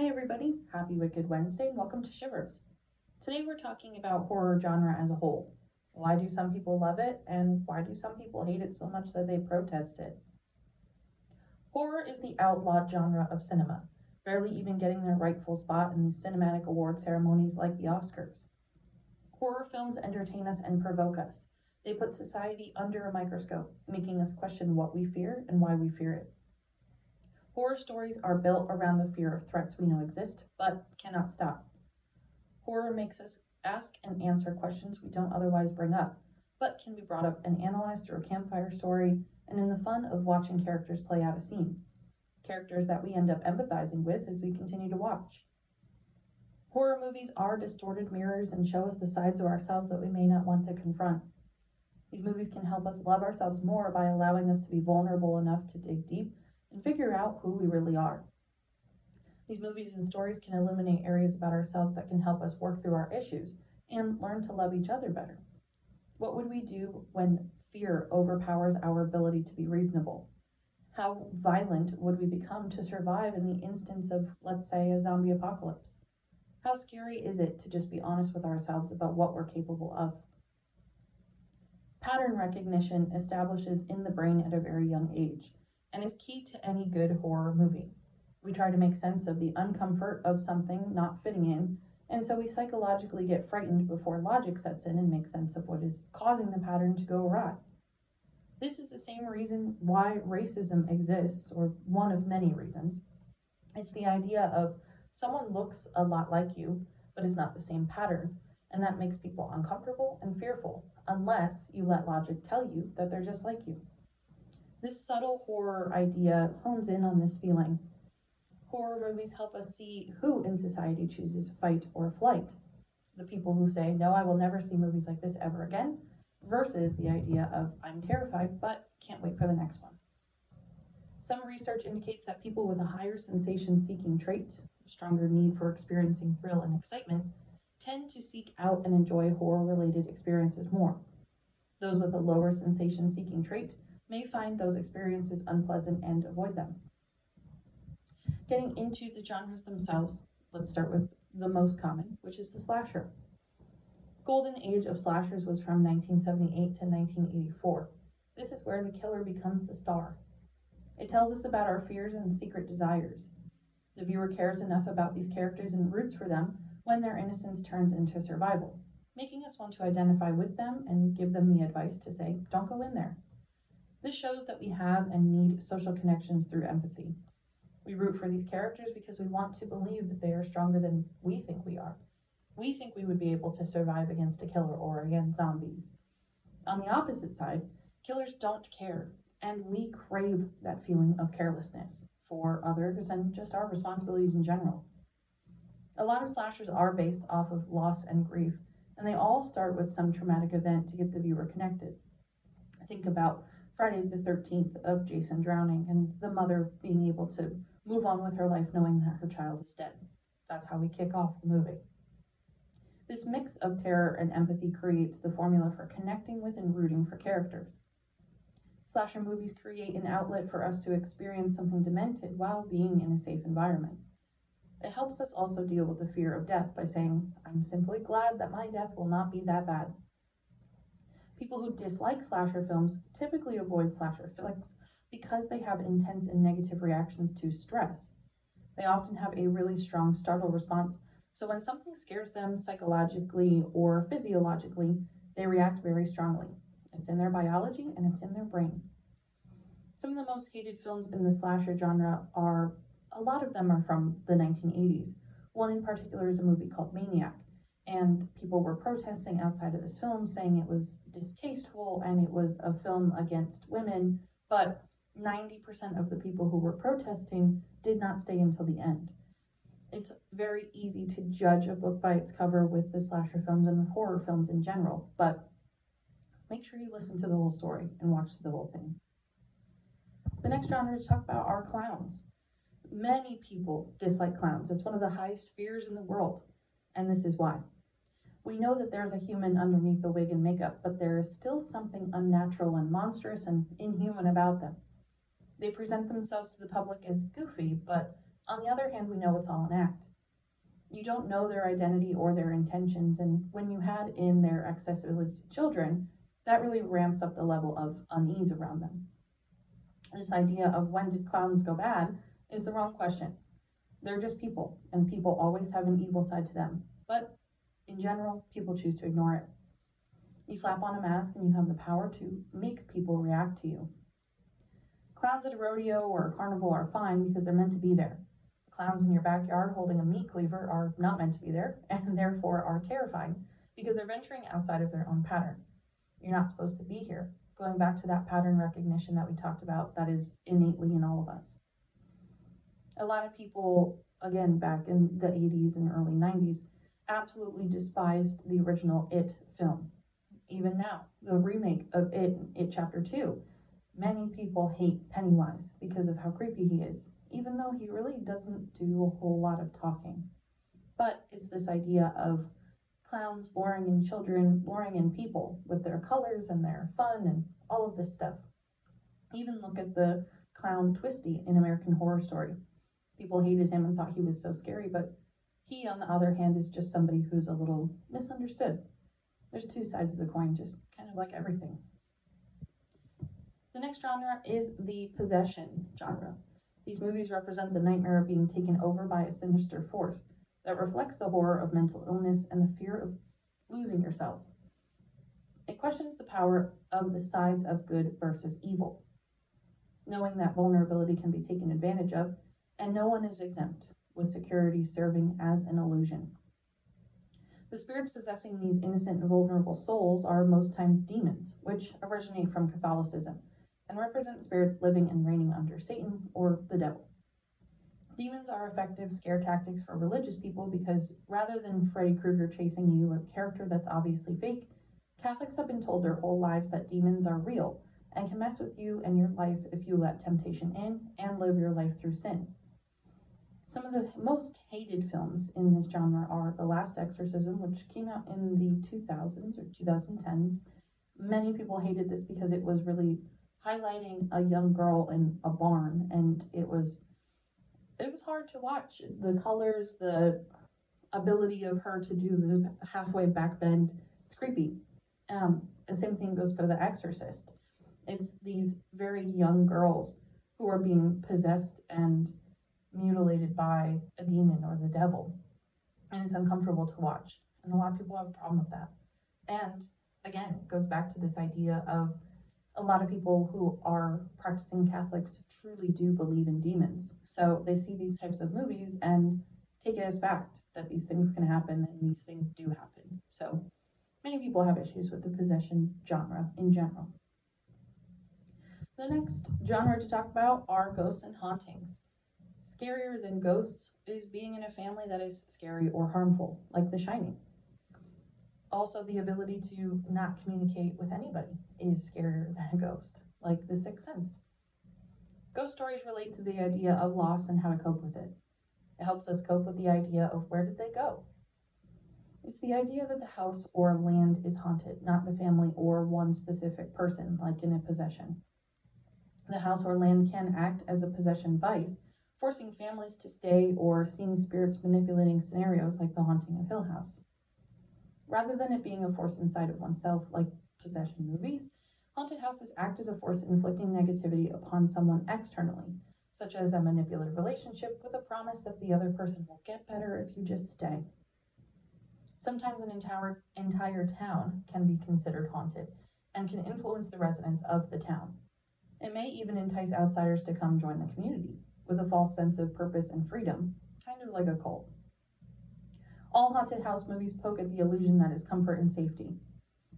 Hi, everybody. Happy Wicked Wednesday and welcome to Shivers. Today we're talking about horror genre as a whole. Why do some people love it and why do some people hate it so much that they protest it? Horror is the outlawed genre of cinema, barely even getting their rightful spot in these cinematic award ceremonies like the Oscars. Horror films entertain us and provoke us. They put society under a microscope, making us question what we fear and why we fear it. Horror stories are built around the fear of threats we know exist but cannot stop. Horror makes us ask and answer questions we don't otherwise bring up, but can be brought up and analyzed through a campfire story and in the fun of watching characters play out a scene. Characters that we end up empathizing with as we continue to watch. Horror movies are distorted mirrors and show us the sides of ourselves that we may not want to confront. These movies can help us love ourselves more by allowing us to be vulnerable enough to dig deep and figure out who we really are. These movies and stories can illuminate areas about ourselves that can help us work through our issues and learn to love each other better. What would we do when fear overpowers our ability to be reasonable? How violent would we become to survive in the instance of, let's say, a zombie apocalypse? How scary is it to just be honest with ourselves about what we're capable of? Pattern recognition establishes in the brain at a very young age and is key to any good horror movie. We try to make sense of the uncomfort of something not fitting in, and so we psychologically get frightened before logic sets in and makes sense of what is causing the pattern to go awry. This is the same reason why racism exists, or one of many reasons. It's the idea of someone looks a lot like you, but is not the same pattern, and that makes people uncomfortable and fearful, unless you let logic tell you that they're just like you. This subtle horror idea hones in on this feeling. Horror movies help us see who in society chooses fight or flight. The people who say, No, I will never see movies like this ever again, versus the idea of, I'm terrified but can't wait for the next one. Some research indicates that people with a higher sensation seeking trait, a stronger need for experiencing thrill and excitement, tend to seek out and enjoy horror related experiences more. Those with a lower sensation seeking trait may find those experiences unpleasant and avoid them. Getting into the genres themselves, let's start with the most common, which is the slasher. Golden age of slashers was from 1978 to 1984. This is where the killer becomes the star. It tells us about our fears and secret desires. The viewer cares enough about these characters and roots for them when their innocence turns into survival, making us want to identify with them and give them the advice to say, don't go in there. This shows that we have and need social connections through empathy. We root for these characters because we want to believe that they are stronger than we think we are. We think we would be able to survive against a killer or against zombies. On the opposite side, killers don't care, and we crave that feeling of carelessness for others and just our responsibilities in general. A lot of slashers are based off of loss and grief, and they all start with some traumatic event to get the viewer connected. Think about Friday the 13th of Jason drowning and the mother being able to move on with her life knowing that her child is dead. That's how we kick off the movie. This mix of terror and empathy creates the formula for connecting with and rooting for characters. Slasher movies create an outlet for us to experience something demented while being in a safe environment. It helps us also deal with the fear of death by saying, I'm simply glad that my death will not be that bad. People who dislike slasher films typically avoid slasher flicks because they have intense and negative reactions to stress. They often have a really strong startle response, so when something scares them psychologically or physiologically, they react very strongly. It's in their biology and it's in their brain. Some of the most hated films in the slasher genre are a lot of them are from the 1980s. One in particular is a movie called Maniac, and people were protesting outside of this film saying it was distasteful and it was a film against women, but 90% of the people who were protesting did not stay until the end. It's very easy to judge a book by its cover with the slasher films and with horror films in general, but make sure you listen to the whole story and watch the whole thing. The next genre to talk about are clowns. Many people dislike clowns. It's one of the highest fears in the world, and this is why. We know that there's a human underneath the wig and makeup, but there is still something unnatural and monstrous and inhuman about them. They present themselves to the public as goofy, but On the other hand, we know it's all an act. You don't know their identity or their intentions, and when you had in their accessibility to children, that really ramps up the level of unease around them. This idea of when did clowns go bad is the wrong question. They're just people, and people always have an evil side to them. But in general, people choose to ignore it. You slap on a mask and you have the power to make people react to you. Clowns at a rodeo or a carnival are fine because they're meant to be there. Clowns in your backyard holding a meat cleaver are not meant to be there and therefore are terrifying because they're venturing outside of their own pattern. You're not supposed to be here. Going back to that pattern recognition that we talked about, that is innately in all of us. A lot of people, again, back in the 80s and early 90s, absolutely despised the original It film. Even now, the remake of It, It Chapter 2, many people hate Pennywise because of how creepy he is, even though he really doesn't do a whole lot of talking. But it's this idea of clowns luring in children, luring in people with their colors and their fun and all of this stuff. Even look at the clown Twisty in American Horror Story. People hated him and thought he was so scary, but he, on the other hand, is just somebody who's a little misunderstood. There's two sides of the coin, just kind of like everything. The next genre is the possession genre. These movies represent the nightmare of being taken over by a sinister force that reflects the horror of mental illness and the fear of losing yourself. It questions the power of the sides of good versus evil, knowing that vulnerability can be taken advantage of, and no one is exempt, with security serving as an illusion. The spirits possessing these innocent and vulnerable souls are most times demons, which originate from Catholicism and represent spirits living and reigning under Satan or the devil. Demons are effective scare tactics for religious people because rather than Freddy Krueger chasing you, a character that's obviously fake, Catholics have been told their whole lives that demons are real and can mess with you and your life if you let temptation in and live your life through sin. Some of the most hated films in this genre are The Last Exorcism, which came out in the 2000s or 2010s. Many people hated this because it was really highlighting a young girl in a barn and it was it was hard to watch. The colors, the ability of her to do the halfway back bend, it's creepy. Um, and same thing goes for The Exorcist. It's these very young girls who are being possessed and mutilated by a demon or the devil. And it's uncomfortable to watch. And a lot of people have a problem with that. And again, it goes back to this idea of a lot of people who are practicing Catholics truly do believe in demons. So they see these types of movies and take it as fact that these things can happen and these things do happen. So many people have issues with the possession genre in general. The next genre to talk about are ghosts and hauntings. Scarier than ghosts is being in a family that is scary or harmful, like The Shining. Also, the ability to not communicate with anybody is scarier than a ghost, like The Sixth Sense. Ghost stories relate to the idea of loss and how to cope with it. It helps us cope with the idea of where did they go? It's the idea that the house or land is haunted, not the family or one specific person, like in a possession. The house or land can act as a possession vice, forcing families to stay or seeing spirits manipulating scenarios like the haunting of Hill House. Rather than it being a force inside of oneself, like possession movies, Haunted houses act as a force inflicting negativity upon someone externally, such as a manipulative relationship with a promise that the other person will get better if you just stay. Sometimes an entire, entire town can be considered haunted and can influence the residents of the town. It may even entice outsiders to come join the community with a false sense of purpose and freedom, kind of like a cult. All haunted house movies poke at the illusion that is comfort and safety,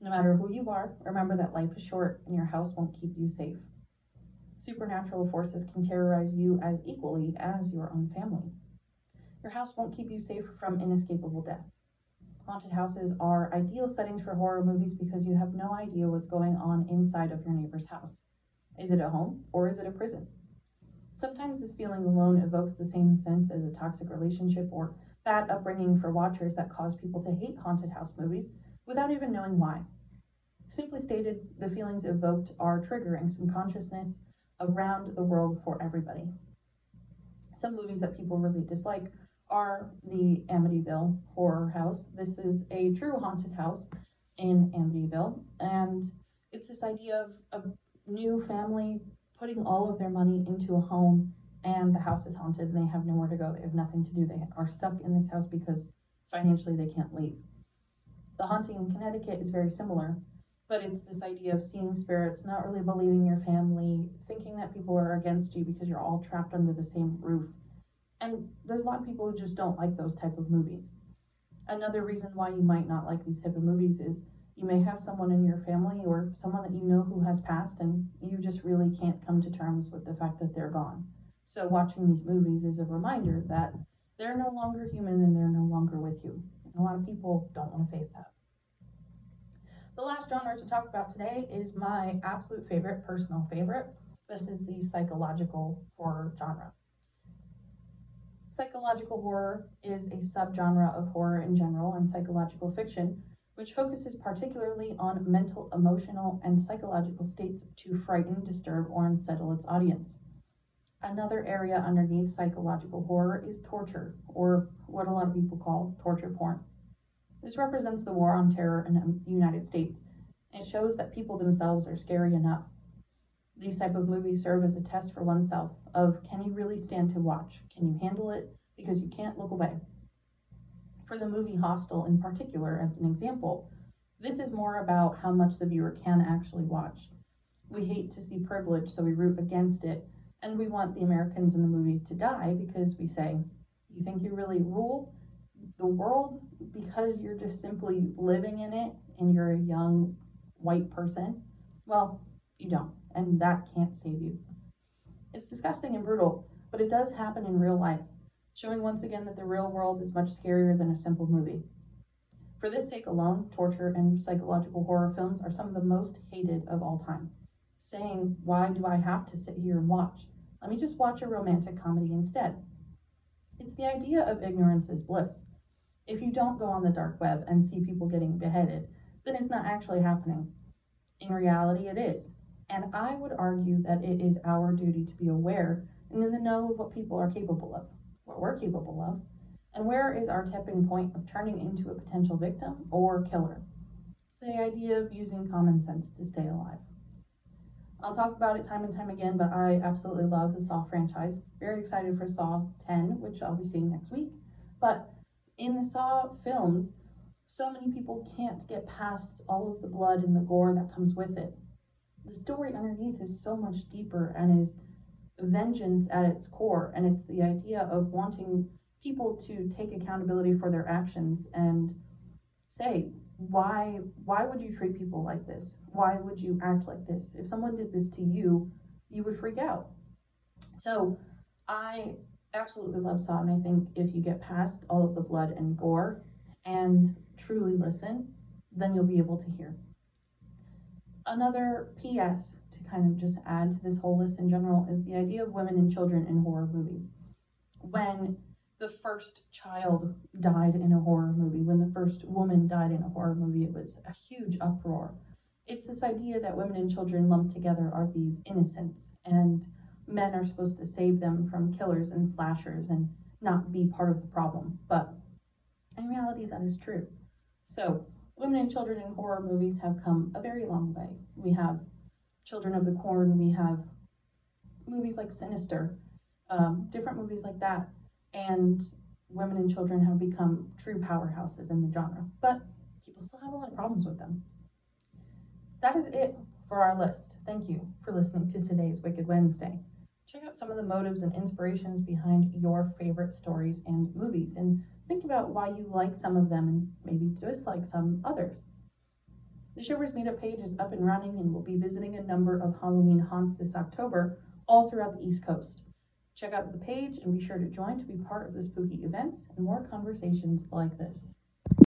no matter who you are, remember that life is short and your house won't keep you safe. Supernatural forces can terrorize you as equally as your own family. Your house won't keep you safe from inescapable death. Haunted houses are ideal settings for horror movies because you have no idea what's going on inside of your neighbor's house. Is it a home or is it a prison? Sometimes this feeling alone evokes the same sense as a toxic relationship or bad upbringing for watchers that cause people to hate haunted house movies without even knowing why. Simply stated, the feelings evoked are triggering some consciousness around the world for everybody. Some movies that people really dislike are the Amityville Horror House. This is a true haunted house in Amityville, and it's this idea of a new family putting all of their money into a home, and the house is haunted, and they have nowhere to go. They have nothing to do. They are stuck in this house because financially they can't leave. The haunting in Connecticut is very similar, but it's this idea of seeing spirits, not really believing your family, thinking that people are against you because you're all trapped under the same roof. And there's a lot of people who just don't like those type of movies. Another reason why you might not like these type of movies is you may have someone in your family or someone that you know who has passed and you just really can't come to terms with the fact that they're gone. So watching these movies is a reminder that they're no longer human and they're no longer with you. And a lot of people don't want to face that. The last genre to talk about today is my absolute favorite, personal favorite. This is the psychological horror genre. Psychological horror is a subgenre of horror in general and psychological fiction, which focuses particularly on mental, emotional, and psychological states to frighten, disturb, or unsettle its audience. Another area underneath psychological horror is torture, or what a lot of people call torture porn. This represents the war on terror in the United States. It shows that people themselves are scary enough. These type of movies serve as a test for oneself of can you really stand to watch? Can you handle it? Because you can't look away. For the movie Hostel in particular, as an example, this is more about how much the viewer can actually watch. We hate to see privilege, so we root against it, and we want the Americans in the movie to die because we say, You think you really rule? the world because you're just simply living in it and you're a young white person, well, you don't. And that can't save you. It's disgusting and brutal, but it does happen in real life, showing once again that the real world is much scarier than a simple movie. For this sake alone, torture and psychological horror films are some of the most hated of all time. Saying, Why do I have to sit here and watch? Let me just watch a romantic comedy instead. It's the idea of ignorance is bliss. If you don't go on the dark web and see people getting beheaded, then it's not actually happening. In reality, it is. And I would argue that it is our duty to be aware and in the know of what people are capable of, what we're capable of, and where is our tipping point of turning into a potential victim or killer. It's the idea of using common sense to stay alive. I'll talk about it time and time again, but I absolutely love the Saw franchise. Very excited for Saw 10, which I'll be seeing next week. But in the Saw films, so many people can't get past all of the blood and the gore that comes with it. The story underneath is so much deeper and is vengeance at its core, and it's the idea of wanting people to take accountability for their actions and say, why why would you treat people like this? Why would you act like this? If someone did this to you, you would freak out. So I absolutely love Saw, and I think if you get past all of the blood and gore and truly listen, then you'll be able to hear. Another PS to kind of just add to this whole list in general is the idea of women and children in horror movies. When the first child died in a horror movie, when the first woman died in a horror movie, it was a huge uproar. It's this idea that women and children lumped together are these innocents and men are supposed to save them from killers and slashers and not be part of the problem. But in reality, that is true. So, women and children in horror movies have come a very long way. We have Children of the Corn, we have movies like Sinister, um, different movies like that. And women and children have become true powerhouses in the genre. But people still have a lot of problems with them. That is it for our list. Thank you for listening to today's Wicked Wednesday check out some of the motives and inspirations behind your favorite stories and movies and think about why you like some of them and maybe dislike some others. The Shivers Meetup page is up and running and we'll be visiting a number of Halloween haunts this October all throughout the East Coast. Check out the page and be sure to join to be part of the spooky events and more conversations like this.